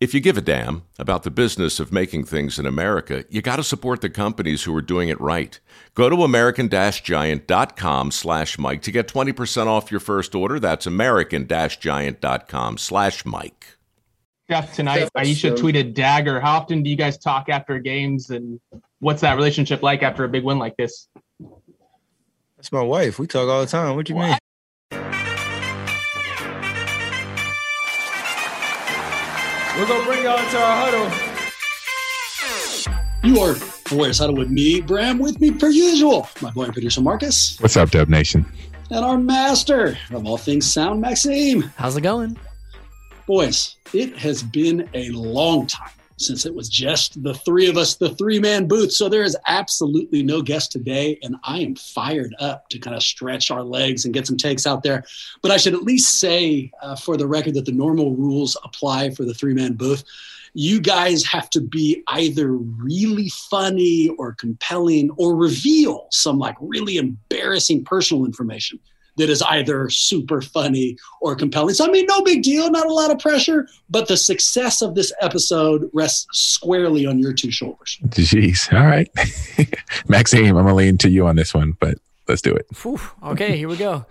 if you give a damn about the business of making things in America, you got to support the companies who are doing it right. Go to american-giant.com slash Mike to get 20% off your first order. That's american-giant.com slash Mike. Jeff, tonight Aisha tweeted dagger. How often do you guys talk after games and what's that relationship like after a big win like this? That's my wife. We talk all the time. What do you what? mean? We're gonna bring y'all into our huddle. You are Warriors Huddle with me, Bram, with me per usual. My boy and producer Marcus. What's up, Dub Nation? And our master of all things sound, Maxime. How's it going? Boys, it has been a long time since it was just the three of us, the three man booth. So there is absolutely no guest today. And I am fired up to kind of stretch our legs and get some takes out there. But I should at least say uh, for the record that the normal rules apply for the three man booth. You guys have to be either really funny or compelling or reveal some like really embarrassing personal information that is either super funny or compelling. So, I mean, no big deal, not a lot of pressure, but the success of this episode rests squarely on your two shoulders. Jeez. All right. Maxime, I'm going to lean to you on this one, but let's do it. Whew. Okay, here we go.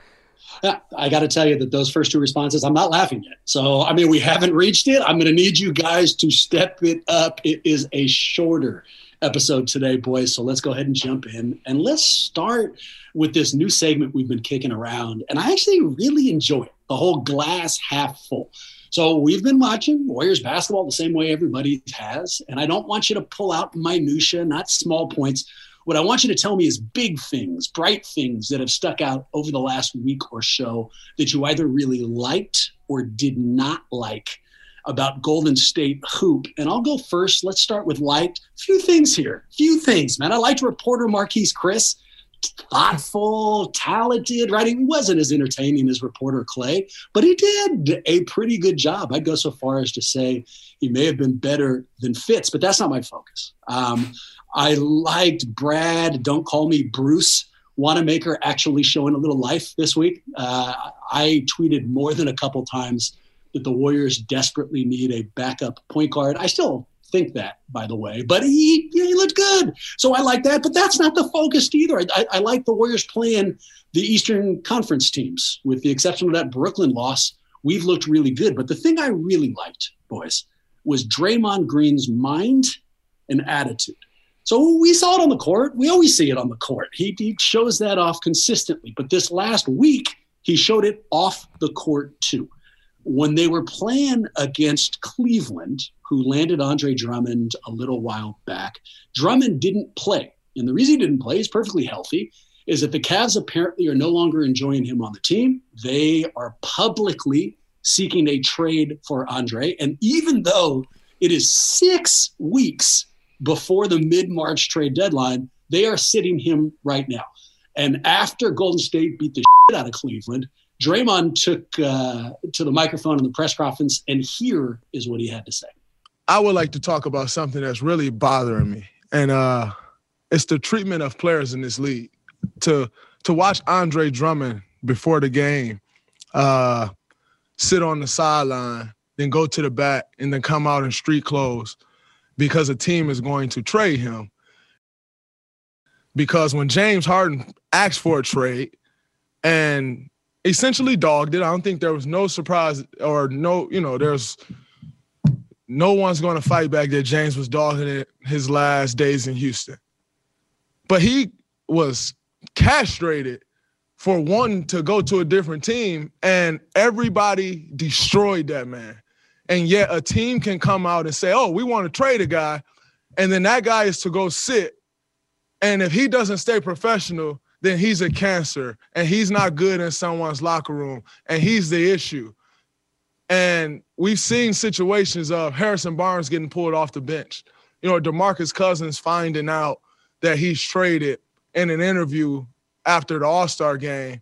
I got to tell you that those first two responses, I'm not laughing yet. So, I mean, we haven't reached it. I'm going to need you guys to step it up. It is a shorter episode today, boys. So let's go ahead and jump in and let's start with this new segment we've been kicking around. And I actually really enjoy it the whole glass half full. So we've been watching Warriors basketball the same way everybody has. And I don't want you to pull out minutia, not small points. What I want you to tell me is big things, bright things that have stuck out over the last week or so that you either really liked or did not like about Golden State hoop. And I'll go first. Let's start with light. Few things here. Few things, man. I liked reporter Marquese Chriss. Thoughtful, talented, right? He wasn't as entertaining as reporter Clay, but he did a pretty good job. I'd go so far as to say he may have been better than Fitz, but that's not my focus. Um, I liked Brad, don't call me Bruce, Wanamaker actually showing a little life this week. Uh, I tweeted more than a couple times that the Warriors desperately need a backup point guard. I still think that, by the way, but he he looked good, so I like that. But that's not the focus either. I, I like the Warriors playing the Eastern Conference teams, with the exception of that Brooklyn loss. We've looked really good. But the thing I really liked, boys, was Draymond Green's mind and attitude. So we saw it on the court. We always see it on the court. He, he shows that off consistently. But this last week, he showed it off the court too when they were playing against Cleveland, who landed Andre Drummond a little while back, Drummond didn't play. And the reason he didn't play, he's perfectly healthy, is that the Cavs apparently are no longer enjoying him on the team. They are publicly seeking a trade for Andre. And even though it is six weeks before the mid March trade deadline, they are sitting him right now. And after Golden State beat the shit out of Cleveland, Draymond took uh, to the microphone in the press conference, and here is what he had to say. I would like to talk about something that's really bothering me, and uh, it's the treatment of players in this league. To to watch Andre Drummond before the game uh, sit on the sideline then go to the back, and then come out in street clothes because a team is going to trade him. Because when James Harden asked for a trade and essentially dogged it, I don't think there was no surprise or no, you know, there's no one's going to fight back that James was dogging it his last days in Houston. But he was castrated for wanting to go to a different team, and everybody destroyed that man. And yet a team can come out and say, oh, we want to trade a guy. And then that guy is to go sit. And if he doesn't stay professional, then he's a cancer and he's not good in someone's locker room and he's the issue. And we've seen situations of Harrison Barnes getting pulled off the bench. You know, DeMarcus Cousins finding out that he's traded in an interview after the All Star game.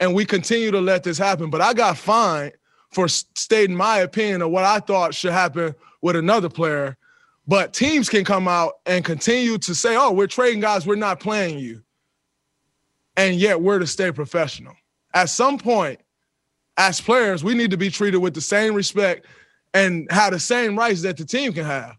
And we continue to let this happen. But I got fined for stating my opinion of what I thought should happen with another player. But teams can come out and continue to say, oh, we're trading guys, we're not playing you. And yet we're to stay professional. At some point, as players, we need to be treated with the same respect and have the same rights that the team can have.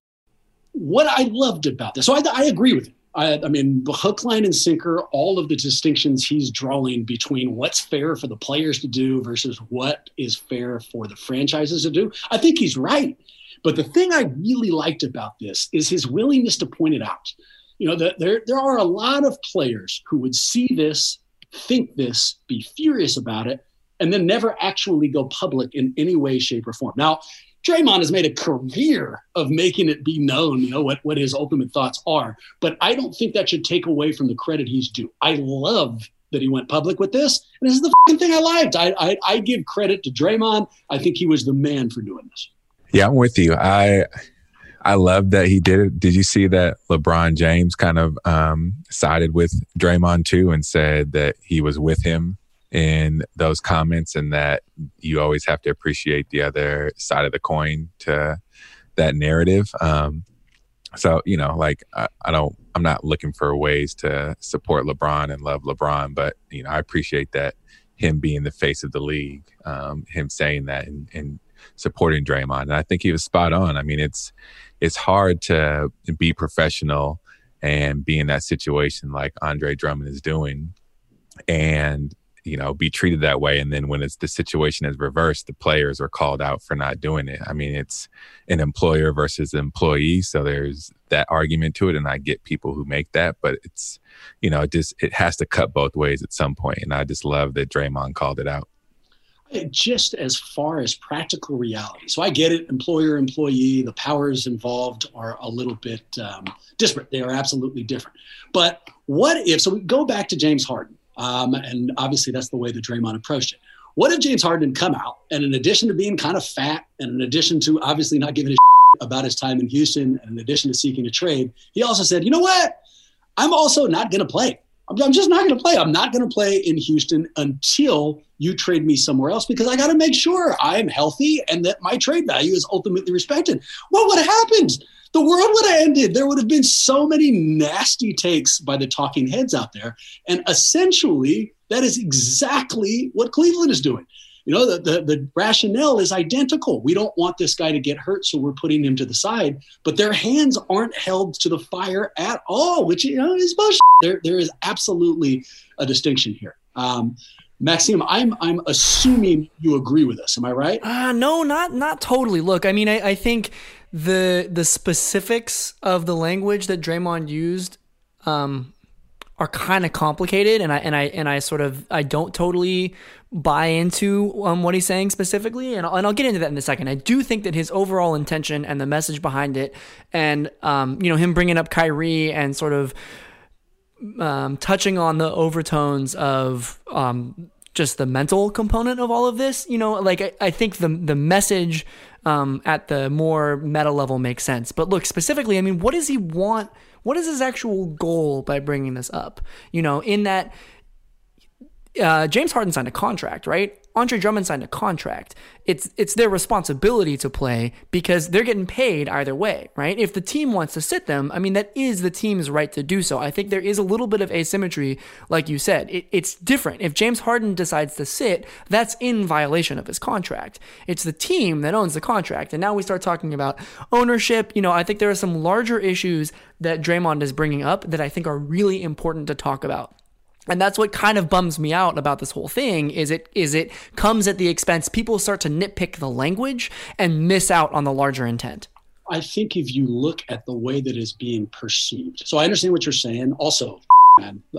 What I loved about this, so I, I agree with you. I, I, mean, the hook, line, and sinker, all of the distinctions he's drawing between what's fair for the players to do versus what is fair for the franchises to do, I think he's right. But the thing I really liked about this is his willingness to point it out. You know, the, there, there are a lot of players who would see this, think this, be furious about it, and then never actually go public in any way, shape, or form. Now, Draymond has made a career of making it be known, you know, what, what his ultimate thoughts are. But I don't think that should take away from the credit he's due. I love that he went public with this. And this is the thing I liked. I, I, I give credit to Draymond. I think he was the man for doing this. Yeah, I'm with you. I I love that he did it. Did you see that LeBron James kind of um, sided with Draymond too and said that he was with him in those comments and that you always have to appreciate the other side of the coin to that narrative. Um, so, you know, like I, I, don't, I'm not looking for ways to support LeBron and love LeBron, but, you know, I appreciate that him being the face of the league, um, him saying that and, and supporting Draymond. And I think he was spot on. I mean, it's, it's hard to be professional and be in that situation like Andre Drummond is doing and you know be treated that way. And then when it's the situation is reversed the players are called out for not doing it. I mean it's an employer versus employee. So there's that argument to it. And i get people who make that but it's you know it just it has to cut both ways at some point. And i just love that Draymond called it out just as far as practical reality. So I get it, employer, employee, the powers involved are a little bit um, disparate. They are absolutely different. But what if, so we go back to James Harden. Um, and obviously, that's the way that Draymond approached it. What if James Harden come out and, in addition to being kind of fat, and in addition to obviously not giving a about his time in Houston, and in addition to seeking a trade, he also said, "You know what? I'm also not going to play. I'm, just not going to play. I'm not going to play in Houston until you trade me somewhere else because I got to make sure I'm healthy and that my trade value is ultimately respected." What would have happened? the world would have ended. There would have been so many nasty takes by the talking heads out there. And essentially, that is exactly what Cleveland is doing. You know, the, the, the, rationale is identical. We don't want this guy to get hurt, so we're putting him to the side. But their hands aren't held to the fire at all, which you know is bullshit. There, there is absolutely a distinction here. Um, Maxime, I'm I'm assuming you agree with us. Am I right? Uh, no, not not totally. Look, I mean, I, I think the the specifics of the language that Draymond used um, are kind of complicated, and I and I and I sort of I don't totally buy into um, what he's saying specifically, and I'll, and I'll get into that in a second. I do think that his overall intention and the message behind it, and um, you know him bringing up Kyrie and sort of um, touching on the overtones of um, just the mental component of all of this. You know, like I, I think the the message um, at the more meta level makes sense. But look, specifically, I mean, what does he want? What is his actual goal by bringing this up? You know, in that uh, James Harden signed a contract, right? Andre Drummond signed a contract. It's it's their responsibility to play because they're getting paid either way, right? If the team wants to sit them, I mean that is the team's right to do so. I think there is a little bit of asymmetry, like you said. It, it's different. If James Harden decides to sit, that's in violation of his contract. It's the team that owns the contract, and now we start talking about ownership. You know, I think there are some larger issues that Draymond is bringing up that I think are really important to talk about. And that's what kind of bums me out about this whole thing is it is it comes at the expense people start to nitpick the language and miss out on the larger intent. I think if you look at the way that is being perceived. So I understand what you're saying. Also,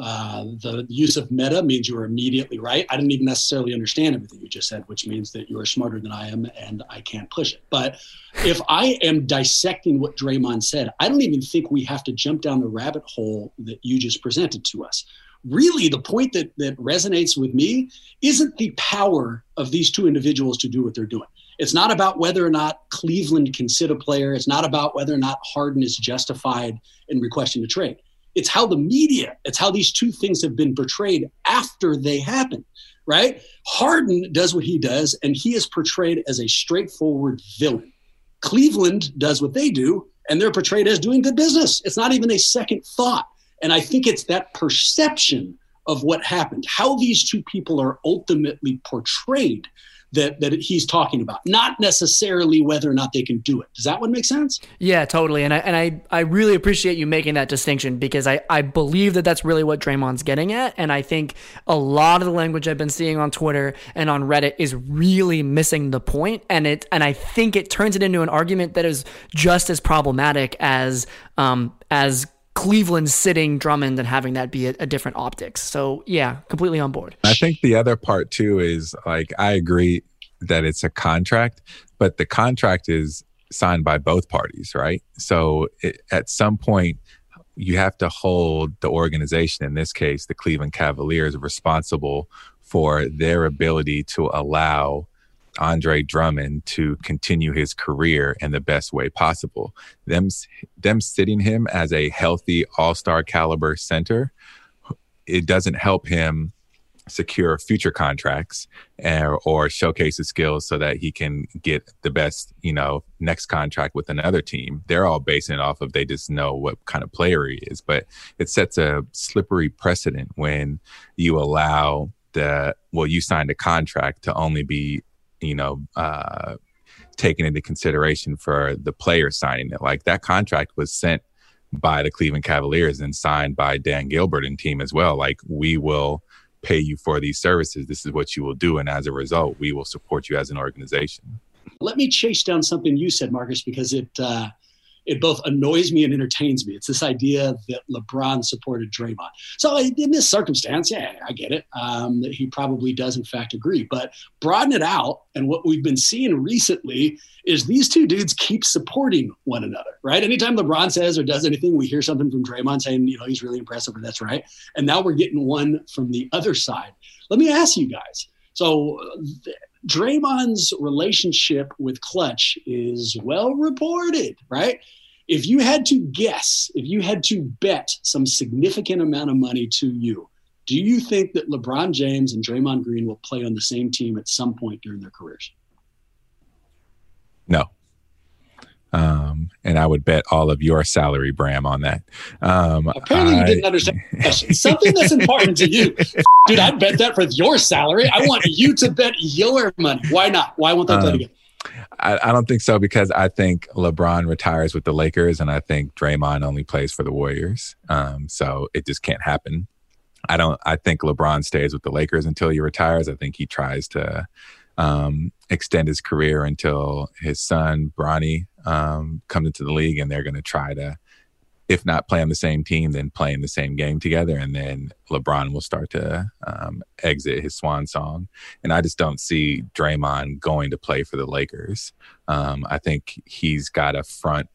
uh, the use of meta means you are immediately right. I didn't even necessarily understand everything you just said, which means that you are smarter than I am and I can't push it. But if I am dissecting what Draymond said, I don't even think we have to jump down the rabbit hole that you just presented to us really the point that, that resonates with me isn't the power of these two individuals to do what they're doing. It's not about whether or not Cleveland can sit a player. It's not about whether or not Harden is justified in requesting a trade. It's how the media, it's how these two things have been portrayed after they happen, right? Harden does what he does, and he is portrayed as a straightforward villain. Cleveland does what they do, and they're portrayed as doing good business. It's not even a second thought. And I think it's that perception of what happened, how these two people are ultimately portrayed that that he's talking about, not necessarily whether or not they can do it. Does that one make sense? Yeah, totally. And I and I I really appreciate you making that distinction because I I believe that that's really what Draymond's getting at, and I think a lot of the language I've been seeing on Twitter and on Reddit is really missing the point, and it and I think it turns it into an argument that is just as problematic as um as Cleveland sitting Drummond and having that be a, a, different optics. So yeah, completely on board. I think the other part too is like I agree that it's a contract, but the contract is signed by both parties, right? So it, at some point you have to hold the organization, in this case, the Cleveland Cavaliers, responsible for their ability to allow Andre Drummond to continue his career in the best way possible. Them, them sitting him as a healthy all star caliber center, it doesn't help him secure future contracts or, or showcase his skills so that he can get the best, you know, next contract with another team. They're all basing it off of they just know what kind of player he is. But it sets a slippery precedent when you allow the well, you signed a contract to only be you know, uh, taken into consideration for the player signing it. Like that contract was sent by the Cleveland Cavaliers and signed by Dan Gilbert and team as well. Like we will pay you for these services. This is what you will do. And as a result, we will support you as an organization. Let me chase down something you said, Marcus, because it, uh, it both annoys me and entertains me. It's this idea that LeBron supported Draymond. So in this circumstance, yeah, I get it. Um, that he probably does in fact agree, but broaden it out. And what we've been seeing recently is these two dudes keep supporting one another, right? Anytime LeBron says or does anything, we hear something from Draymond saying, you know, he's really impressive, or that's right. And now we're getting one from the other side. Let me ask you guys. So Draymond's relationship with Klutch is well reported, right? If you had to guess, if you had to bet some significant amount of money to you, do you think that LeBron James and Draymond Green will play on the same team at some point during their careers? No. Um, and I would bet all of your salary, Bram, on that. Um, Apparently, I, you didn't understand something that's important to you, dude. I'd bet that for your salary. I want you to bet your money. Why not? Why won't they play um, together? I, I, don't think so because I think LeBron retires with the Lakers, and I think Draymond only plays for the Warriors. Um, so it just can't happen. I don't. I think LeBron stays with the Lakers until he retires. I think he tries to um, extend his career until his son Bronny um, comes into the league, and they're going to try to, if not play on the same team, then play in the same game together, and then LeBron will start to um, exit his swan song. And I just don't see Draymond going to play for the Lakers. Um, I think he's got a front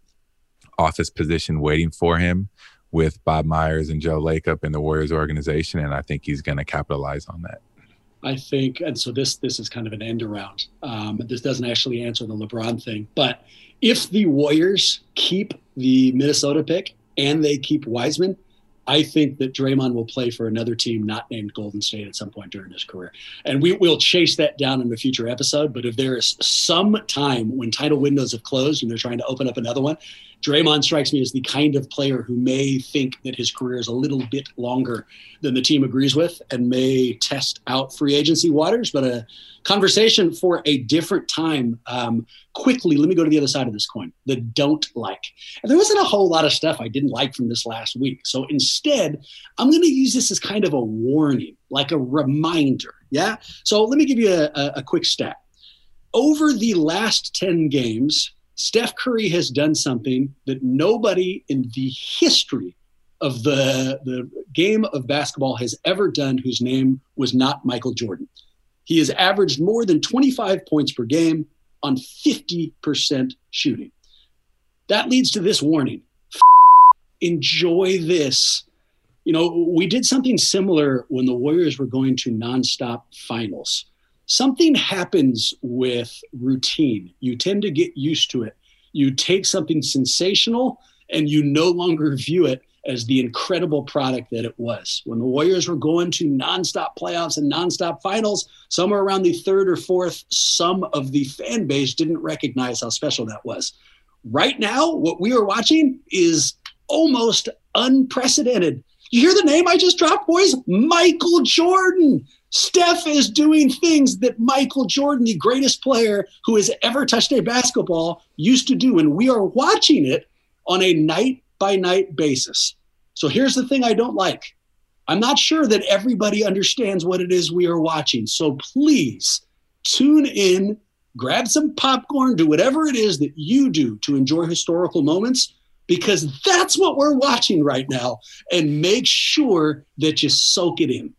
office position waiting for him with Bob Myers and Joe Lacob in the Warriors organization, and I think he's going to capitalize on that. I think, and so this this is kind of an end around. Um, this doesn't actually answer the LeBron thing, but if the Warriors keep the Minnesota pick and they keep Wiseman, I think that Draymond will play for another team not named Golden State at some point during his career. And we will chase that down in a future episode. But if there is some time when title windows have closed and they're trying to open up another one, Draymond strikes me as the kind of player who may think that his career is a little bit longer than the team agrees with and may test out free agency waters. But a conversation for a different time. Um, quickly, let me go to the other side of this coin the don't like. And there wasn't a whole lot of stuff I didn't like from this last week. So instead, I'm going to use this as kind of a warning, like a reminder. Yeah. So let me give you a, a, a quick stat. Over the last 10 games, Steph Curry has done something that nobody in the history of the, the game of basketball has ever done whose name was not Michael Jordan. He has averaged more than 25 points per game on 50% shooting. That leads to this warning. Enjoy this. You know, we did something similar when the Warriors were going to nonstop finals something happens with routine. You tend to get used to it. You take something sensational and you no longer view it as the incredible product that it was. When the Warriors were going to nonstop playoffs and nonstop finals, somewhere around the third or fourth, some of the fan base didn't recognize how special that was. Right now, what we are watching is almost unprecedented. You hear the name I just dropped, boys? Michael Jordan. Steph is doing things that Michael Jordan, the greatest player who has ever touched a basketball, used to do. And we are watching it on a night by night basis. So here's the thing I don't like I'm not sure that everybody understands what it is we are watching. So please tune in, grab some popcorn, do whatever it is that you do to enjoy historical moments because that's what we're watching right now. And make sure that you soak it in.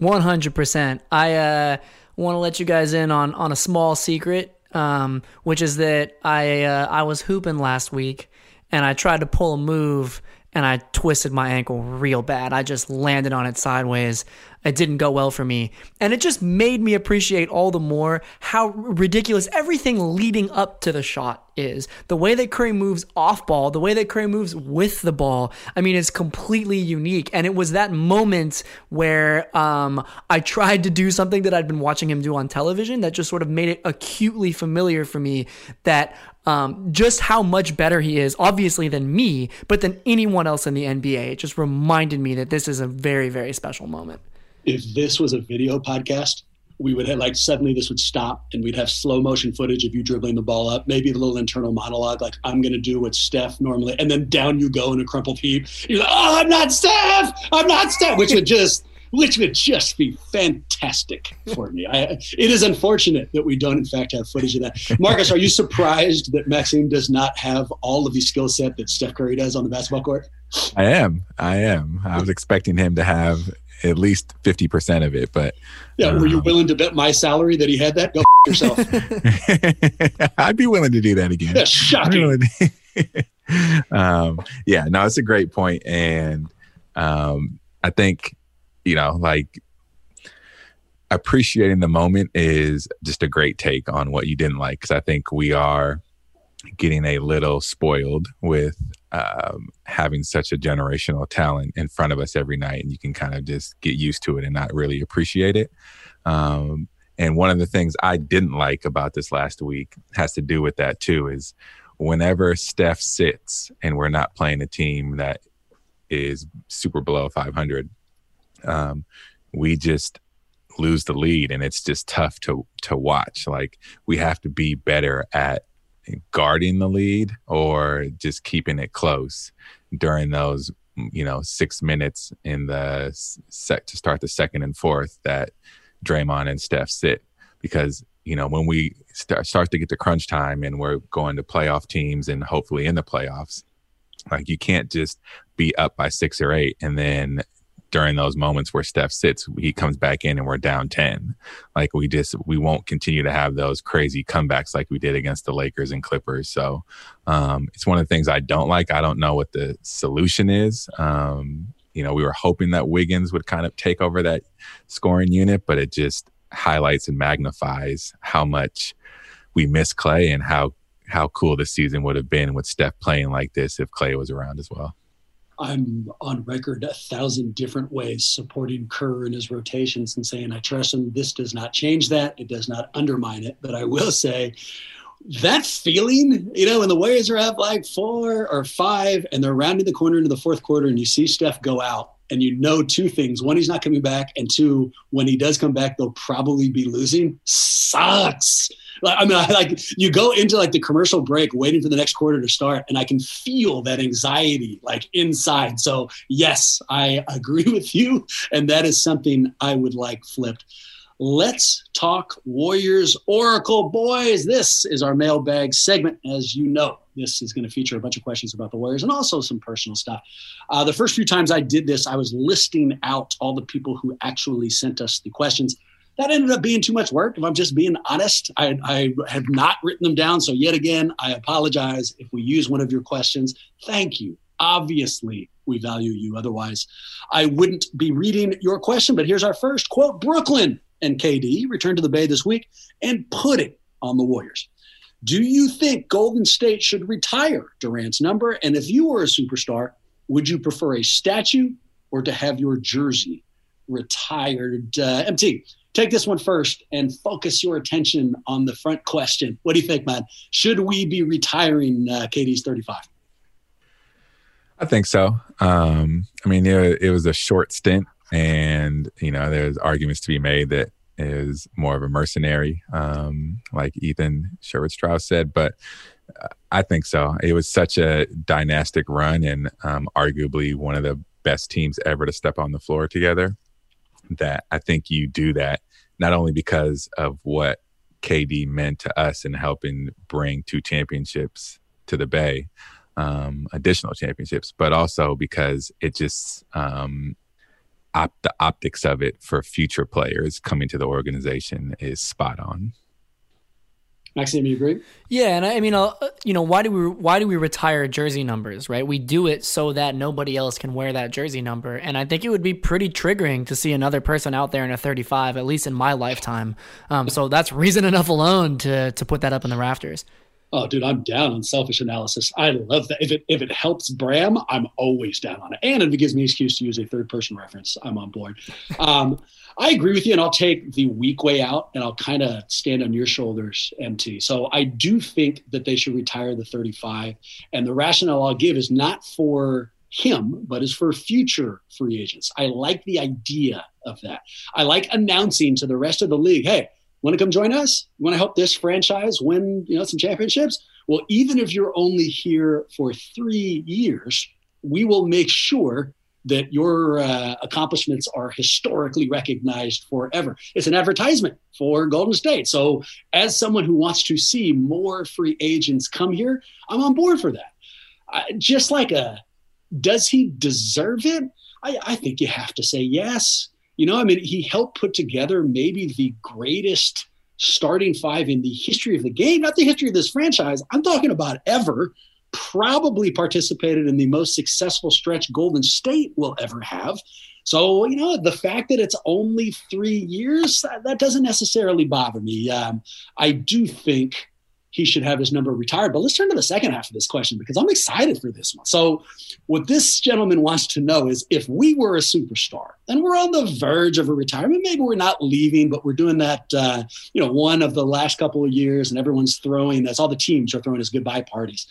100%. I uh, want to let you guys in on, on a small secret, um, which is that I, uh, I was hooping last week and I tried to pull a move and I twisted my ankle real bad. I just landed on it sideways. It didn't go well for me. And it just made me appreciate all the more how ridiculous everything leading up to the shot is. The way that Curry moves off ball, the way that Curry moves with the ball, I mean, it's completely unique. And it was that moment where um, I tried to do something that I'd been watching him do on television that just sort of made it acutely familiar for me that um, just how much better he is, obviously, than me, but than anyone else in the NBA. It just reminded me that this is a very, very special moment. If this was a video podcast, we would have like suddenly this would stop and we'd have slow motion footage of you dribbling the ball up, maybe a little internal monologue like I'm gonna do what Steph normally, and then down you go in a crumpled heap. You're like, oh, I'm not Steph, I'm not Steph, which would just which would just be fantastic for me. I, it is unfortunate that we don't, in fact, have footage of that. Marcus, are you surprised that Maxime does not have all of the skill set that Steph Curry does on the basketball court? I am. I am. I was expecting him to have at least 50% of it, but. Yeah, um, were you um, willing to bet my salary that he had that? Go yourself. I'd be willing to do that again. That's shocking. um, yeah, no, it's a great point, And um, I think you know, like appreciating the moment is just a great take on what you didn't like. Cause I think we are getting a little spoiled with um, having such a generational talent in front of us every night. And you can kind of just get used to it and not really appreciate it. Um, and one of the things I didn't like about this last week has to do with that too is whenever Steph sits and we're not playing a team that is super below 500, um, we just lose the lead and it's just tough to to watch like we have to be better at guarding the lead or just keeping it close during those you know 6 minutes in the set to start the second and fourth that Draymond and Steph sit. Because you know when we start start to get to crunch time and we're going to playoff teams and hopefully in the playoffs like you can't just be up by 6 or 8 and then during those moments where Steph sits, he comes back in and we're down 10. Like we just, we won't continue to have those crazy comebacks like we did against the Lakers and Clippers. So um, it's one of the things I don't like. I don't know what the solution is. Um, you know, we were hoping that Wiggins would kind of take over that scoring unit, but it just highlights and magnifies how much we miss Clay and how how cool the season would have been with Steph playing like this if Clay was around as well. I'm on record a thousand different ways supporting Kerr in his rotations and saying I trust him. This does not change that. It does not undermine it. But I will say that feeling, you know, when the Warriors are up like four or five and they're rounding the corner into the fourth quarter and you see Steph go out and you know two things. One, he's not coming back. And two, when he does come back, they'll probably be losing. Sucks. Like, I mean, I, like you go into like the commercial break waiting for the next quarter to start, and I can feel that anxiety like inside. So, yes, I agree with you. And that is something I would like flipped. Let's talk Warriors Oracle, boys. This is our mailbag segment. As you know, this is going to feature a bunch of questions about the Warriors and also some personal stuff. Uh, the first few times I did this, I was listing out all the people who actually sent us the questions. That ended up being too much work. If I'm just being honest, I, I have not written them down. So, yet again, I apologize if we use one of your questions. Thank you. Obviously, we value you. Otherwise, I wouldn't be reading your question. But here's our first quote Brooklyn and KD return to the Bay this week and put it on the Warriors. Do you think Golden State should retire Durant's number? And if you were a superstar, would you prefer a statue or to have your jersey retired? Uh, MT, take this one first and focus your attention on the front question. What do you think, man? Should we be retiring uh, KD's 35? I think so. Um, I mean, it, it was a short stint and you know there's arguments to be made that is more of a mercenary, um, like Ethan Sherwood Strauss said. But uh, I think so. It was such a dynastic run, and um, arguably one of the best teams ever to step on the floor together. That I think you do that not only because of what KD meant to us in helping bring two championships to the Bay, um, additional championships, but also because it just um, op- the optics of it for future players coming to the organization is spot on. Maxime, you agree? Yeah, and I mean, uh, you know, why do we why do we retire jersey numbers? Right, we do it so that nobody else can wear that jersey number, and I think it would be pretty triggering to see another person out there in a 35, at least in my lifetime. Um, so that's reason enough alone to to put that up in the rafters. Oh, dude, I'm down on selfish analysis. I love that. If it if it helps Bram, I'm always down on it. And if it gives me an excuse to use a third person reference, I'm on board. Um, I agree with you, and I'll take the weak way out, and I'll kind of stand on your shoulders, MT. So I do think that they should retire the 35, and the rationale I'll give is not for him, but is for future free agents. I like the idea of that. I like announcing to the rest of the league, hey want to come join us? You want to help this franchise win, you know, some championships? Well, even if you're only here for three years, we will make sure that your uh, accomplishments are historically recognized forever. It's an advertisement for Golden State. So, as someone who wants to see more free agents come here, I'm on board for that. Uh, just like a, does he deserve it? I, I think you have to say yes. You know, I mean, he helped put together maybe the greatest starting five in the history of the game, not the history of this franchise. I'm talking about ever. Probably participated in the most successful stretch Golden State will ever have. So, you know, the fact that it's only three years, that, doesn't necessarily bother me. Um, I do think he should have his number retired. But let's turn to the second half of this question because I'm excited for this one. So, what this gentleman wants to know is if we were a superstar and we're on the verge of a retirement, maybe we're not leaving, but we're doing that, uh, you know, one of the last couple of years, and everyone's throwing, that's all the teams are throwing as goodbye parties.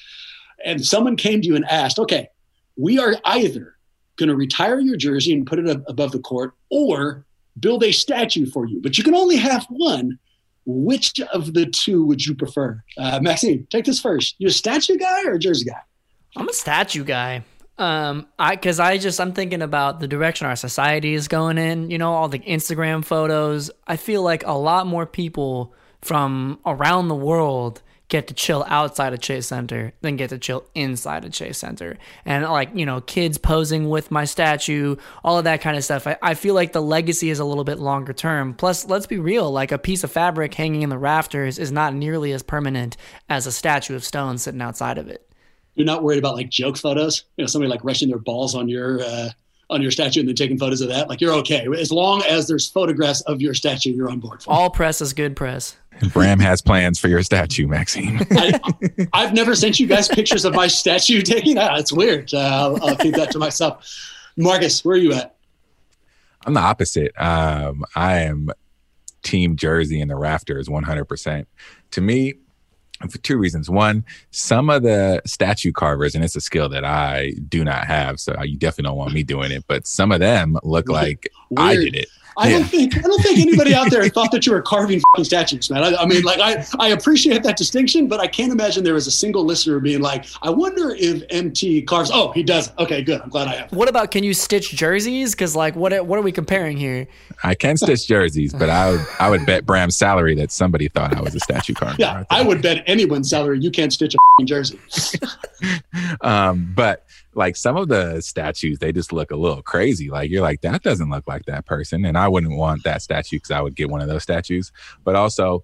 And someone came to you and asked, okay, we are either going to retire your jersey and put it above the court or build a statue for you, but you can only have one which of the two would you prefer? Uh, Maxime, take this first. You a statue guy or a jersey guy? I'm a statue guy. Um, I because I just I'm thinking about the direction our society is going in. You know, all the Instagram photos. I feel like a lot more people from around the world get to chill outside of Chase Center than get to chill inside of Chase Center. And like, you know, kids posing with my statue, all of that kind of stuff. I, I feel like the legacy is a little bit longer term. Plus, let's be real, like a piece of fabric hanging in the rafters is not nearly as permanent as a statue of stone sitting outside of it. You're not worried about like joke photos? You know, somebody like rushing their balls on your uh on your statue and then taking photos of that. Like you're okay as long as there's photographs of your statue. You're on board. For. All press is good press. Bram has plans for your statue, Maxime. I, have never sent you guys pictures of my statue taking. Ah, it's weird. Uh, I'll, I'll keep that to myself. Marcus, where are you at? I'm the opposite. Um, I am team jersey in the rafters 100%. To me, for two reasons. One, some of the statue carvers, and it's a skill that I do not have, so you definitely don't want me doing it, but some of them look like Weird. I did it. I yeah. don't think I don't think anybody out there thought that you were carving statues, man. I, I, mean, like I I appreciate that distinction, but I can't imagine there was a single listener being like, I wonder if MT carves. Oh, he does. Okay, good. I'm glad I have. What about can you stitch jerseys? Because like, what what are we comparing here? I can stitch jerseys, but I would I would bet Bram's salary that somebody thought I was a statue carver. Yeah, right I would bet anyone's salary you can't stitch a jersey. um, but like some of the statues, they just look a little crazy. Like you're like, that doesn't look like that person. And I wouldn't want that statue because I would get one of those statues. But also,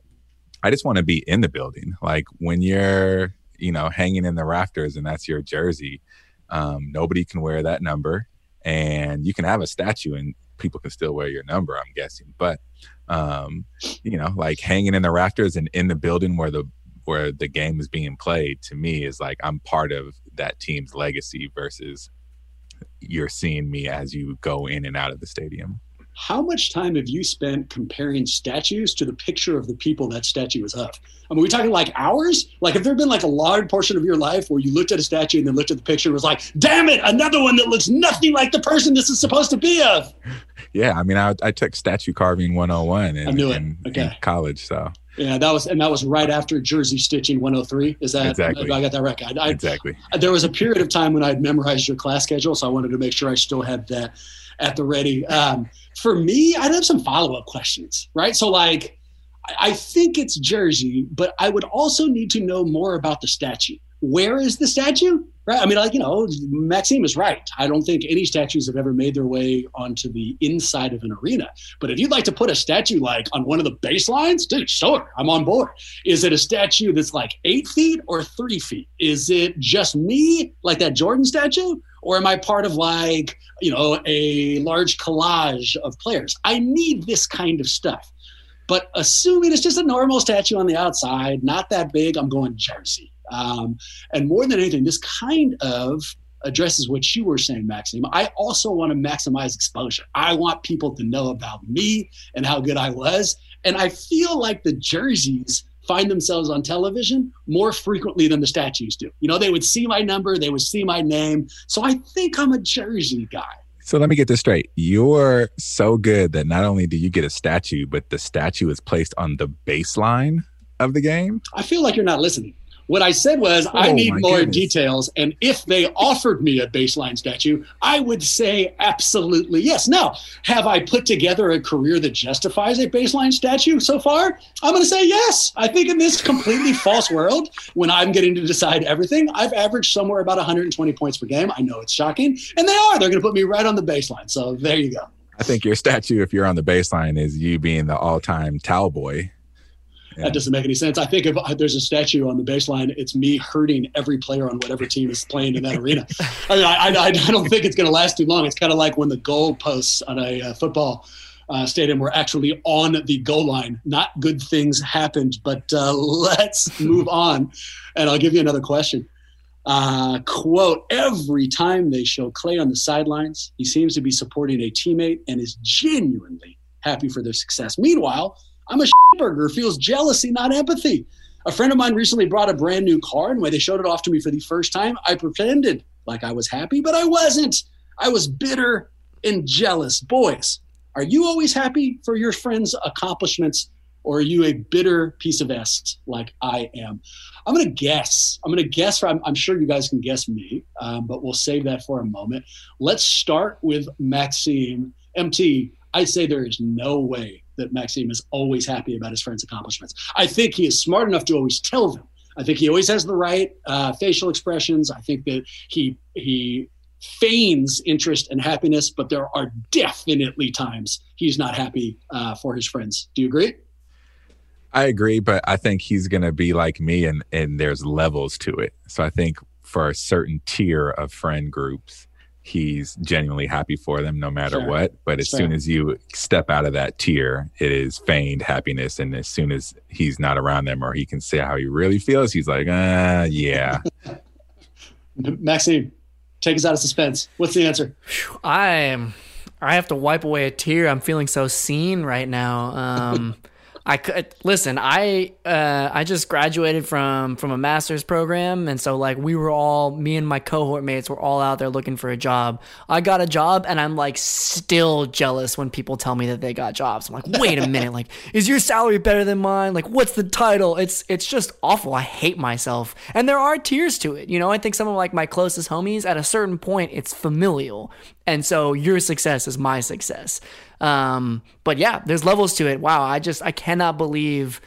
I just want to be in the building. Like when you're, you know, hanging in the rafters and that's your jersey, um, nobody can wear that number. And you can have a statue and people can still wear your number, I'm guessing. But, um, you know, like hanging in the rafters and in the building where the where the game is being played to me is like I'm part of that team's legacy versus you're seeing me as you go in and out of the stadium. How much time have you spent comparing statues to the picture of the people that statue is of? I mean, we talking like hours? Like, have there been like a large portion of your life where you looked at a statue and then looked at the picture and was like, damn it, another one that looks nothing like the person this is supposed to be of? Yeah, I mean, I, I took statue carving 101 in, I knew it. In, okay. in college, so yeah, that was and that was right after Jersey Stitching 103. Is that exactly? I got that right. I, I, exactly. There was a period of time when I'd memorized your class schedule, so I wanted to make sure I still had that at the ready. Um, for me, I'd have some follow up questions, right? So like, I think it's Jersey, but I would also need to know more about the statue. Where is the statue? Right. I mean, like, you know, Maxime is right. I don't think any statues have ever made their way onto the inside of an arena. But if you'd like to put a statue like on one of the baselines, dude, sure, I'm on board. Is it a statue that's like eight feet or three feet? Is it just me, like that Jordan statue? Or am I part of like, you know, a large collage of players? I need this kind of stuff. But assuming it's just a normal statue on the outside, not that big, I'm going Jersey. Um, and more than anything, this kind of addresses what you were saying, Maxime. I also want to maximize exposure. I want people to know about me and how good I was. And I feel like the jerseys find themselves on television more frequently than the statues do. You know, they would see my number, they would see my name. So I think I'm a jersey guy. So let me get this straight. You're so good that not only do you get a statue, but the statue is placed on the baseline of the game. I feel like you're not listening. What I said was, oh, I need more goodness. details. And if they offered me a baseline statue, I would say absolutely yes. Now, have I put together a career that justifies a baseline statue so far? I'm going to say yes. I think in this completely false world, when I'm getting to decide everything, I've averaged somewhere about 120 points per game. I know it's shocking. And they are. They're going to put me right on the baseline. So there you go. I think your statue, if you're on the baseline, is you being the all time towel boy yeah. That doesn't make any sense. I think if there's a statue on the baseline, it's me hurting every player on whatever team is playing in that arena. I, mean, I, I, I, don't think it's going to last too long. It's kind of like when the goal posts on a uh, football uh, stadium were actually on the goal line. Not good things happened, but uh, let's move on. And I'll give you another question. Uh, quote, every time they show Clay on the sidelines, he seems to be supporting a teammate and is genuinely happy for their success. Meanwhile, I'm a burger feels jealousy, not empathy. A friend of mine recently brought a brand new car, and when they showed it off to me for the first time, I pretended like I was happy, but I wasn't. I was bitter and jealous. Boys, are you always happy for your friends' accomplishments, or are you a bitter piece of S like I am? I'm going to guess. I'm going to guess. For, I'm, I'm, sure you guys can guess me, um, but we'll save that for a moment. Let's start with Maxime. MT, I say there is no way that Maxime is always happy about his friends' accomplishments. I think he is smart enough to always tell them. I think he always has the right uh, facial expressions. I think that he he feigns interest and happiness, but there are definitely times he's not happy uh, for his friends. Do you agree? I agree, but I think he's going to be like me, and and there's levels to it. So I think for a certain tier of friend groups, he's genuinely happy for them no matter Sure. what. But as Sure. soon as you step out of that tier, it is feigned happiness. And as soon as he's not around them or he can say how he really feels, he's like, uh, yeah. Maxime, take us out of suspense. What's the answer? I am. I have to wipe away a tear. I'm feeling so seen right now. Um, I could listen. I uh, I just graduated from from a master's program, and so like we were all me and my cohort mates were all out there looking for a job. I got a job, and I'm like still jealous when people tell me that they got jobs. I'm like, wait a minute, like is your salary better than mine? Like what's the title? It's it's just awful. I hate myself, and there are tiers to it. You know, I think some of like my closest homies at a certain point, it's familial, and so your success is my success. Um, but yeah, there's levels to it. Wow, I just I cannot believe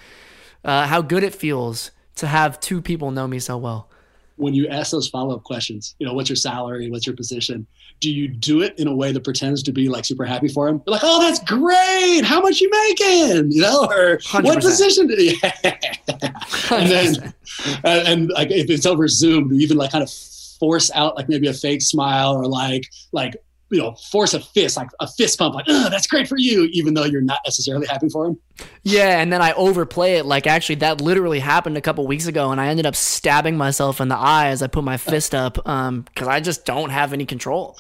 uh, how good it feels to have two people know me so well. When you ask those follow up questions, you know, what's your salary? What's your position? Do you do it in a way that pretends to be like super happy for him? You're like, oh, that's great. How much you making? You know, or 100%. what position? do you-" and then, and, and like if it's over Zoom, do you even like kind of force out like maybe a fake smile or like like you know force a fist like a fist pump like that's great for you even though you're not necessarily happy for him Yeah, and then I overplay it. Like actually, that literally happened a couple weeks ago, and I ended up stabbing myself in the eye as I put my fist up because I just don't have any control.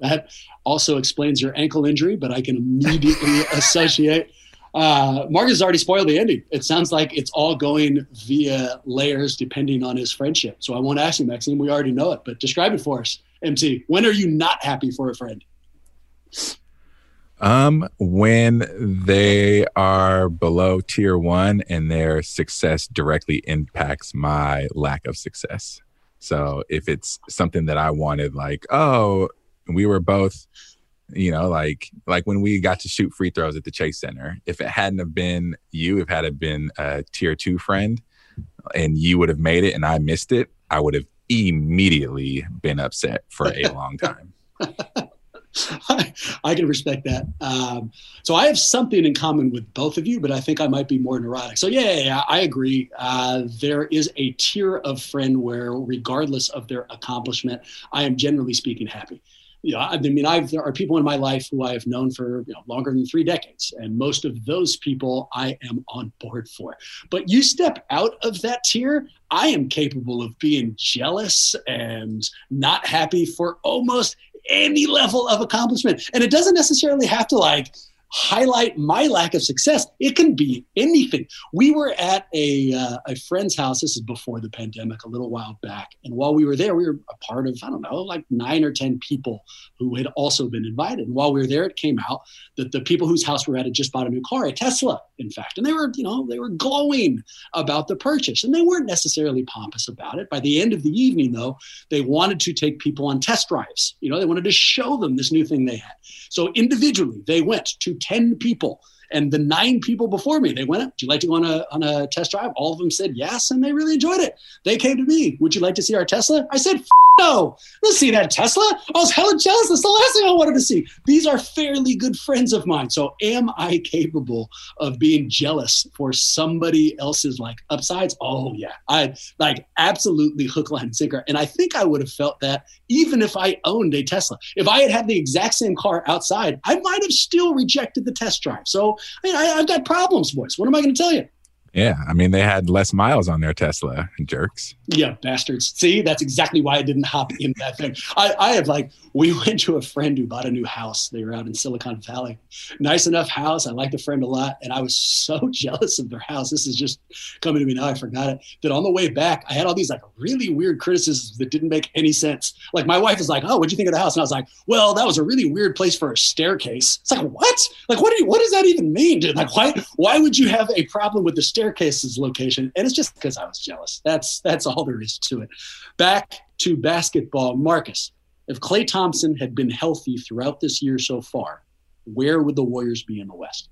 that also explains your ankle injury but i can immediately associate uh, Marcus has already spoiled the ending. It sounds like it's all going via layers depending on his friendship. So I won't ask you, Maxime. We already know it, but describe it for us, MT. When are you not happy for a friend? Um, when they are below tier one and their success directly impacts my lack of success. So if it's something that I wanted, like, oh, we were both, you know, like like when we got to shoot free throws at the Chase Center, if it hadn't have been you, if had have been a tier two friend and you would have made it and I missed it, I would have immediately been upset for a long time. I, I can respect that. Um, so I have something in common with both of you, but I think I might be more neurotic. So yeah, yeah, yeah I agree. Uh, there is a tier of friend where, regardless of their accomplishment, I am generally speaking happy. Know, I mean, I've, there are people in my life who I have known for you know, longer than three decades, and most of those people I am on board for. But you step out of that tier, I am capable of being jealous and not happy for almost any level of accomplishment. And it doesn't necessarily have to like highlight my lack of success. It can be anything. We were at a, uh, a friend's house. This is before the pandemic, a little while back. And while we were there, we were a part of, I don't know, like nine or 10 people who had also been invited. And while we were there, it came out that the people whose house we were at had just bought a new car, a Tesla, in fact. And they were, you know, they were glowing about the purchase. And they weren't necessarily pompous about it. By the end of the evening, though, they wanted to take people on test drives. You know, they wanted to show them this new thing they had. So individually, they went to 10 people. And the nine people before me, they went, up. Would you like to go on a, on a test drive? All of them said yes, and they really enjoyed it. They came to me, Would you like to see our Tesla? I said, No, let's see that Tesla. I was hella jealous. That's the last thing I wanted to see. These are fairly good friends of mine. So, am I capable of being jealous for somebody else's like upsides? Oh, yeah. I like absolutely hook, line, and sinker. And I think I would have felt that even if I owned a Tesla. If I had had the exact same car outside, I might have still rejected the test drive. So, I mean, I, I've got problems, boys. What am I going to tell you? Yeah, I mean they had less miles on their Tesla, jerks. Yeah, bastards. See, that's exactly why I didn't hop in that thing. I, I have like, we went to a friend who bought a new house. They were out in Silicon Valley. Nice enough house. I liked the friend a lot. And I was so jealous of their house. This is just coming to me now. I forgot it. That on the way back, I had all these like really weird criticisms that didn't make any sense. Like my wife is like, Oh, what'd you think of the house? And I was like, Well, that was a really weird place for a staircase. It's like, what? Like, what do you, what does that even mean, dude? Like, why, why would you have a problem with the staircase's location? And it's just because I was jealous. That's, that's all there is to it. Back to basketball. Marcus, if Klay Thompson had been healthy throughout this year so far, where would the Warriors be in the West?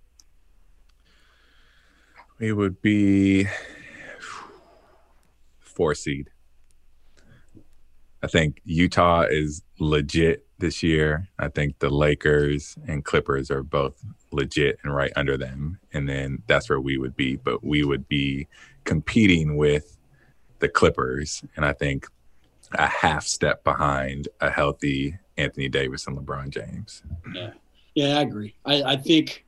We would be four seed. I think Utah is legit this year. I think the Lakers and Clippers are both legit and right under them. And then that's where we would be. But we would be competing with the Clippers. And I think a half step behind a healthy Anthony Davis and LeBron James. Yeah, yeah, I agree. I, I think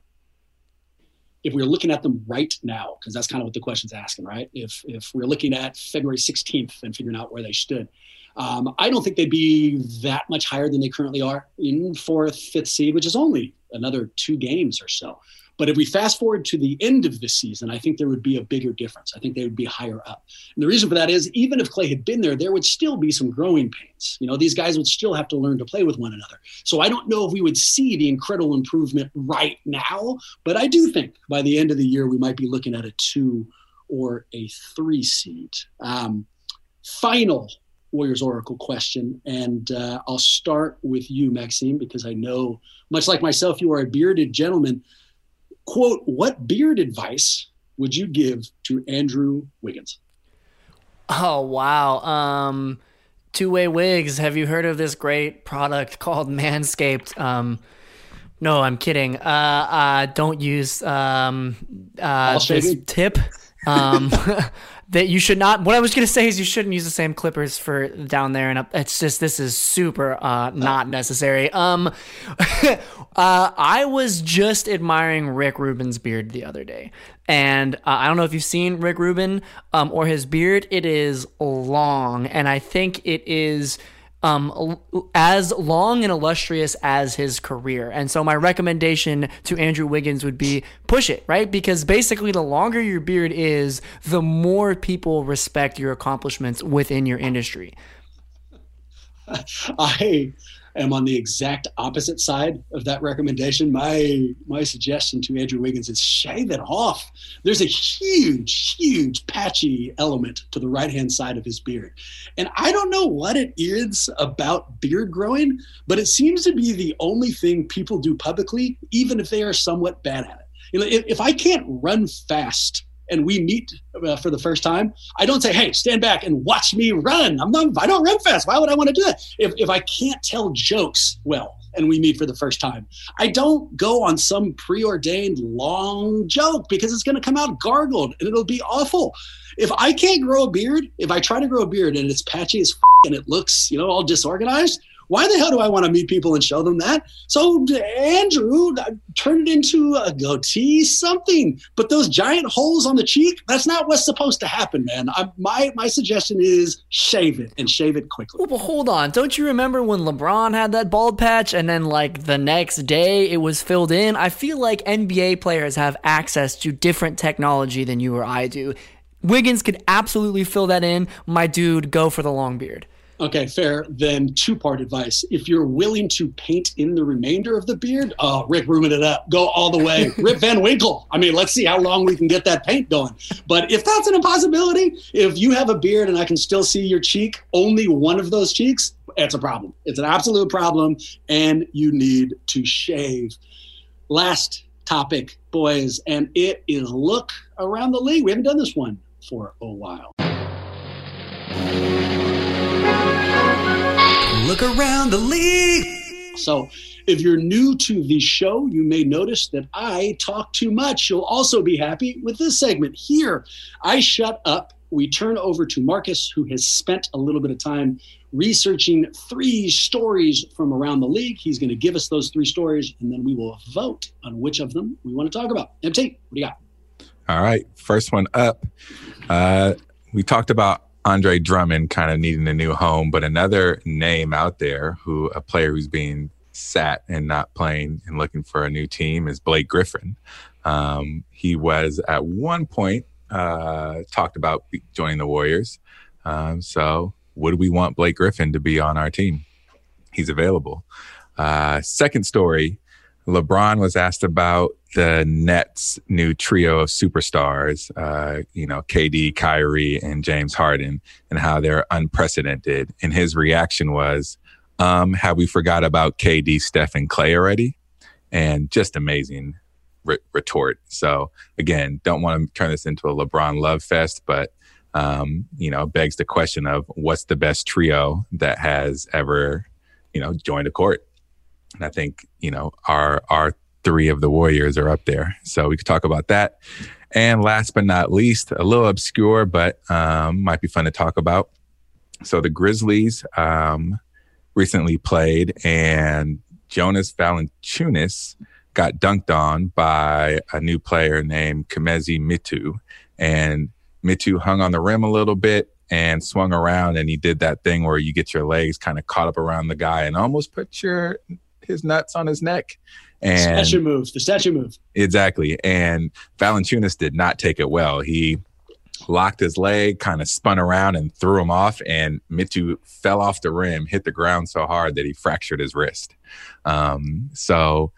if we're looking at them right now, because that's kind of what the question's asking, right? If if we're looking at February 16th and figuring out where they stood, um, I don't think they'd be that much higher than they currently are in fourth, fifth seed, which is only another two games or so. But if we fast forward to the end of the season, I think there would be a bigger difference. I think they would be higher up. And the reason for that is even if Klay had been there, there would still be some growing pains. You know, these guys would still have to learn to play with one another. So I don't know if we would see the incredible improvement right now, but I do think by the end of the year, we might be looking at a two or a three seed. Um, final Warriors Oracle question. And uh, I'll start with you, Maxime, because I know, much like myself, you are a bearded gentleman quote, what beard advice would you give to Andrew Wiggins? Oh, wow. Um, two way wigs. Have you heard of this great product called Manscaped? Um, no, I'm kidding. Uh, uh, don't use um, uh, this tip. Um, that you should not. What I was gonna say is you shouldn't use the same clippers for down there and up. It's just this is super uh, not necessary. Um, uh, I was just admiring Rick Rubin's beard the other day, and uh, I don't know if you've seen Rick Rubin um, or his beard. It is long, and I think it is um, as long and illustrious as his career. And so my recommendation to Andrew Wiggins would be push it, right? Because basically, the longer your beard is, the more people respect your accomplishments within your industry. I am on the exact opposite side of that recommendation. My my suggestion to Andrew Wiggins is shave it off. There's a huge, huge patchy element to the right hand side of his beard. And I don't know what it is about beard growing, but it seems to be the only thing people do publicly, even if they are somewhat bad at it. You know, if, if I can't run fast and we meet uh, for the first time, I don't say, "Hey, stand back and watch me run." I'm not. I don't run fast. Why would I want to do that? If if I can't tell jokes well and we meet for the first time, I don't go on some preordained long joke because it's going to come out gargled and it'll be awful. If I can't grow a beard, if I try to grow a beard and it's patchy as f- and it looks, you know, all disorganized, why the hell do I want to meet people and show them that? So Andrew uh, turned it into a goatee, something. But those giant holes on the cheek, that's not what's supposed to happen, man. I, my my suggestion is shave it and shave it quickly. Well, but hold on. Don't you remember when LeBron had that bald patch and then like the next day it was filled in? I feel like NBA players have access to different technology than you or I do. Wiggins could absolutely fill that in. My dude, go for the long beard. Okay, fair. Then two part advice. If you're willing to paint in the remainder of the beard, oh, Rick Rubin it up. Go all the way. Rip Van Winkle. I mean, let's see how long we can get that paint going. But if that's an impossibility, if you have a beard and I can still see your cheek, only one of those cheeks, it's a problem. It's an absolute problem, and you need to shave. Last topic, boys, and it is look around the league. We haven't done this one for a while. Look around the league. So, if you're new to the show, you may notice that I talk too much. You'll also be happy with this segment here. I shut up. We turn over to Marcus, who has spent a little bit of time researching three stories from around the league. He's going to give us those three stories, and then we will vote on which of them we want to talk about. MT, what do you got? All right. First one up. Uh, we talked about Andre Drummond kind of needing a new home, but another name out there who a player who's being sat and not playing and looking for a new team is Blake Griffin. Um, he was at one point uh, talked about joining the Warriors. Um, so, would we want Blake Griffin to be on our team? He's available. Uh, second story LeBron was asked about the Nets' new trio of superstars, uh, you know, KD, Kyrie, and James Harden, and how they're unprecedented. And his reaction was, um, have we forgot about KD, Steph, and Klay already? And just amazing re- retort. So again, don't want to turn this into a LeBron love fest, but um, you know, begs the question of what's the best trio that has ever, you know, joined a court. And I think, you know, our our three of the Warriors are up there. So we could talk about that. And last but not least, a little obscure, but um, might be fun to talk about. So the Grizzlies um, recently played, and Jonas Valanciunas got dunked on by a new player named Chimezie Metu. and Mitu hung on the rim a little bit and swung around, and he did that thing where you get your legs kind of caught up around the guy and almost put your his nuts on his neck. And statue move, the statue move. Exactly. And Valanciunas did not take it well. He locked his leg, kind of spun around and threw him off. And Metu fell off the rim, hit the ground so hard that he fractured his wrist. Um, so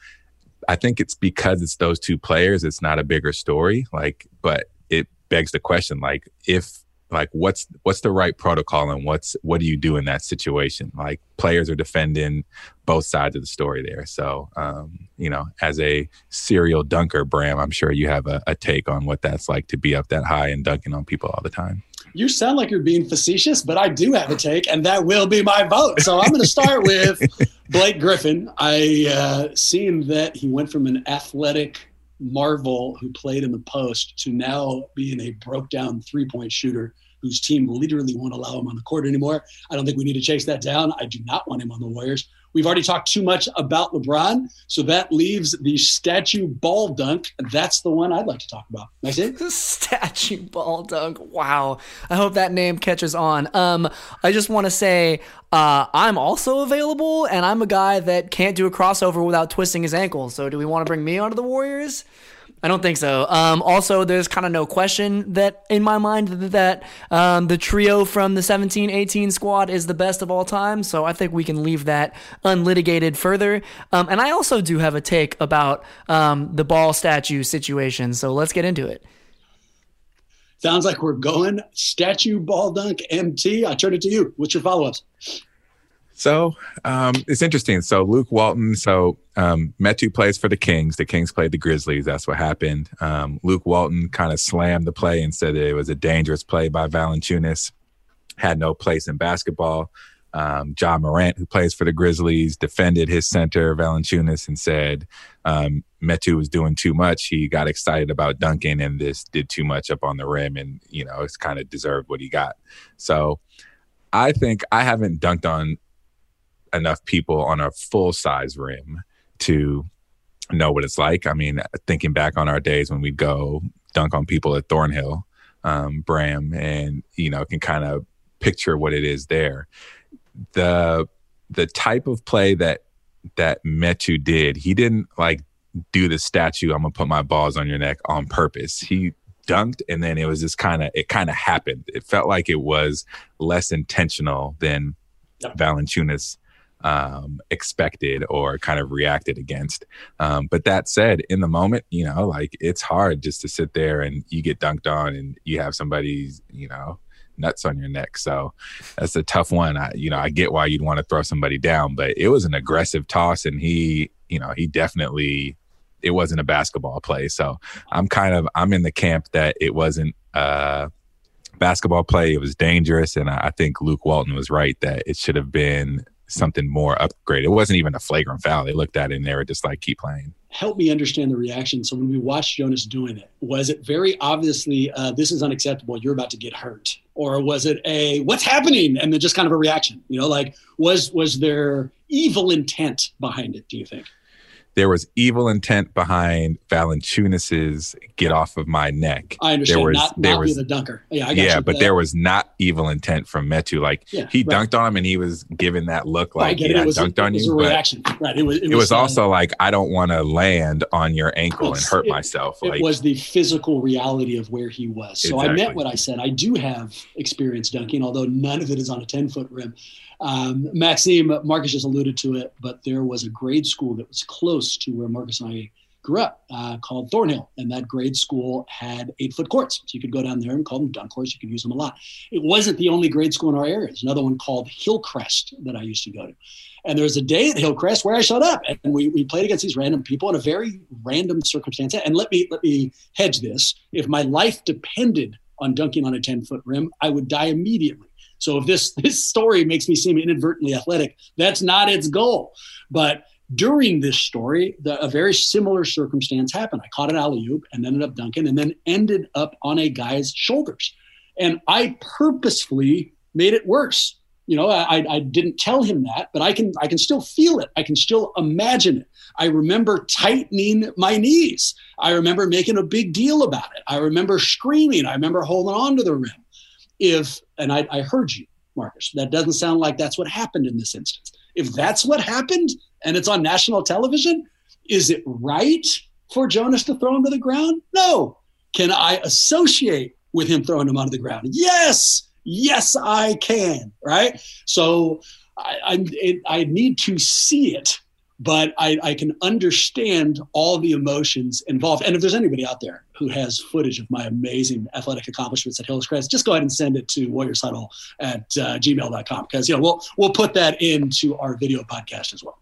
I think it's because it's those two players, it's not a bigger story. Like, but it begs the question, like, if like what's what's the right protocol and what's what do you do in that situation like players are defending both sides of the story there so um, you know as a serial dunker bram i'm sure you have a, a take on what that's like to be up that high and dunking on people all the time you sound like you're being facetious, but I do have a take, and that will be my vote. So I'm going to start with Blake Griffin. I uh, seen that he went from an athletic marvel who played in the post to now being a broke down three point shooter whose team literally won't allow him on the court anymore. I don't think we need to chase that down. I do not want him on the Warriors. We've already talked too much about LeBron, so that leaves the statue ball dunk. That's the one I'd like to talk about. Next statue ball dunk. Wow. I hope that name catches on. Um, I just want to say uh, I'm also available, and I'm a guy that can't do a crossover without twisting his ankle. So, do we want to bring me onto the Warriors? I don't think so. Um, also, there's kind of no question that in my mind that um, the trio from the 17 18 squad is the best of all time. So I think we can leave that unlitigated further. Um, and I also do have a take about um, the ball statue situation. So let's get into it. Sounds like we're going statue ball dunk MT. I turn it to you. What's your follow ups? So um, it's interesting. So Luke Walton, so um, Metu plays for the Kings. The Kings played the Grizzlies. That's what happened. Um, Luke Walton kind of slammed the play and said it was a dangerous play by Valanciunas. Had no place in basketball. Um, Ja Morant, who plays for the Grizzlies, defended his center Valanciunas and said um, Metu was doing too much. He got excited about dunking and this did too much up on the rim, and you know it's kind of deserved what he got. So I think I haven't dunked on enough people on a full size rim to know what it's like. I mean, thinking back on our days when we'd go dunk on people at Thornhill, um, Bram, and you know, can kind of picture what it is there. The the type of play that that Metu did, he didn't like do the statue. I'm gonna put my balls on your neck on purpose. He dunked and then it was just kind of it kind of happened. It felt like it was less intentional than yep. Um, expected or kind of reacted against. Um, but that said, in the moment, you know, like it's hard just to sit there and you get dunked on and you have somebody's, you know, nuts on your neck. So that's a tough one. I, you know, I get why you'd want to throw somebody down, but it was an aggressive toss and he, you know, he definitely, it wasn't a basketball play. So I'm kind of, I'm in the camp that it wasn't, uh, basketball play. It was dangerous. And I think Luke Walton was right that it should have been something more upgraded. It wasn't even a flagrant foul. They looked at it and they were just like, keep playing. Help me understand the reaction. So when we watched Jonas doing it, was it very obviously, uh, this is unacceptable, you're about to get hurt? Or was it a, what's happening? And then just kind of a reaction, you know, like was, was there evil intent behind it, do you think? There was evil intent behind Valanciunas's "get off of my neck." I understand. There was, not, there not was, the dunker. Yeah, yeah, but there was not evil intent from Metu. Like yeah, he right. dunked on him, and he was giving that look like, I "Yeah, it. was dunked a, on it was you." A reaction, right? It was. It, it was, also um, like, "I don't want to land on your ankle and hurt it, myself." It was the physical reality of where he was. So Exactly. I meant what I said. I do have experience dunking, although none of it is on a ten foot rim. Um, Maxime, Marcus just alluded to it, but there was a grade school that was close to where Marcus and I grew up uh, called Thornhill, and that grade school had eight foot courts. So you could go down there and call them dunk courts. You could use them a lot. It wasn't the only grade school in our area. There's another one called Hillcrest that I used to go to. And there was a day at Hillcrest where I showed up and we, we played against these random people in a very random circumstance. And let me let me hedge this. If my life depended on dunking on a 10 foot rim, I would die immediately. So if this this story makes me seem inadvertently athletic, that's not its goal. But during this story, the, a very similar circumstance happened. I caught an alley oop and ended up dunking, and then ended up on a guy's shoulders. And I purposefully made it worse You know, I, I didn't tell him that, but I can I can still feel it. I can still imagine it. I remember tightening my knees. I remember making a big deal about it. I remember screaming. I remember holding on to the rim. If and I, I heard you, Marcus. That doesn't sound like that's what happened in this instance. If that's what happened and it's on national television, is it right for Jonas to throw him to the ground? No. Can I associate with him throwing him onto the ground? Yes. Yes, I can. Right. So I, I, it, I need to see it, but I, I can understand all the emotions involved. And if there's anybody out there who has footage of my amazing athletic accomplishments at Hillcrest, just go ahead and send it to Warriors Huddle at uh, gmail.com because you know we'll we'll put that into our video podcast as well.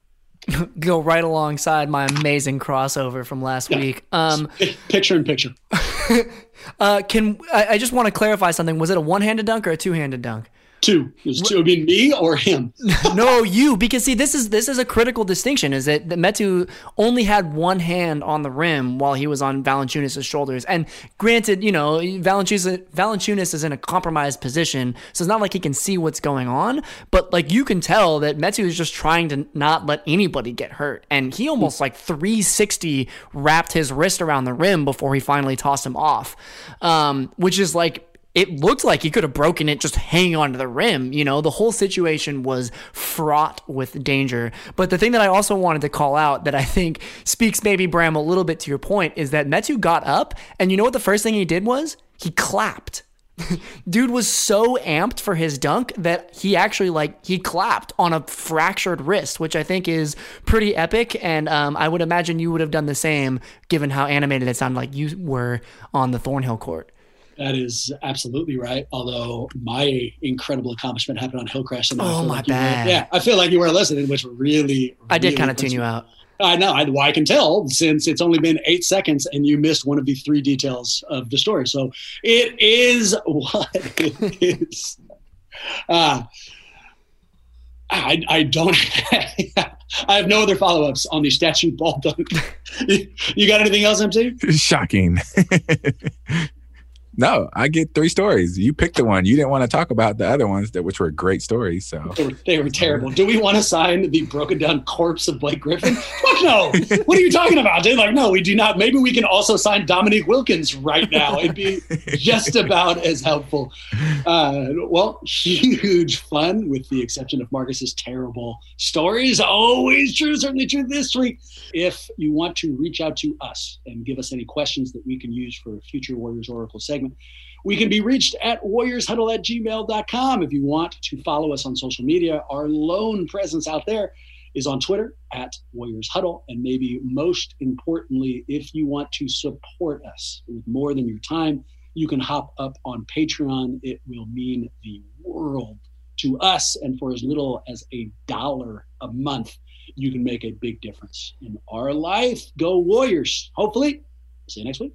go right alongside my amazing crossover from last yeah. week. Um, picture in picture. uh, can I, I just want to clarify something? Was it a one-handed dunk or a two-handed dunk? Two. Was two. It mean me or him? no, you. Because see, this is this is a critical distinction. Is that, that Metu only had one hand on the rim while he was on Valanciunas' shoulders. And granted, you know, Valanciunas is in a compromised position, so it's not like he can see what's going on. But like you can tell that Metu is just trying to not let anybody get hurt, and he almost like 360 wrapped his wrist around the rim before he finally tossed him off, um, which is like it looked like he could have broken it just hanging onto the rim. You know, the whole situation was fraught with danger. But the thing that I also wanted to call out that I think speaks maybe Bram a little bit to your point is that Metu got up and you know what the first thing he did was? He clapped. Dude was so amped for his dunk that he actually like he clapped on a fractured wrist, which I think is pretty epic. And um, I would imagine you would have done the same, given how animated it sounded like you were on the Thornhill court. That is absolutely right. Although my incredible accomplishment happened on Hillcrest. And oh, my like bad. Were, yeah, I feel like you were listening, which really. I did kind of tune you out. I know. I, well, I can tell since it's only been eight seconds and you missed one of the three details of the story. So it is what it is. Uh, I, I don't. I have no other follow ups on the statue ball dunk. you got anything else, MC? Shocking. No, I get three stories. You picked the one. You didn't want to talk about the other ones that which were great stories. So they were, they were terrible. Do we want to sign the broken down corpse of Blake Griffin? Fuck no. what are you talking about? They're like, no, we do not. Maybe we can also sign Dominique Wilkins right now. It'd be just about as helpful. Uh, well, huge fun with the exception of Marcus's terrible stories. Always true, certainly true this week. If you want to reach out to us and give us any questions that we can use for future Warriors Oracle segment segment. We can be reached at warriorshuddle at gmail.com. If you want to follow us on social media, our lone presence out there is on Twitter at Warriors Huddle. And maybe most importantly, if you want to support us with more than your time, you can hop up on Patreon. It will mean the world to us. And for as little as a dollar a month, you can make a big difference in our life. Go Warriors. Hopefully, see you next week.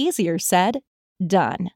Easier said, done.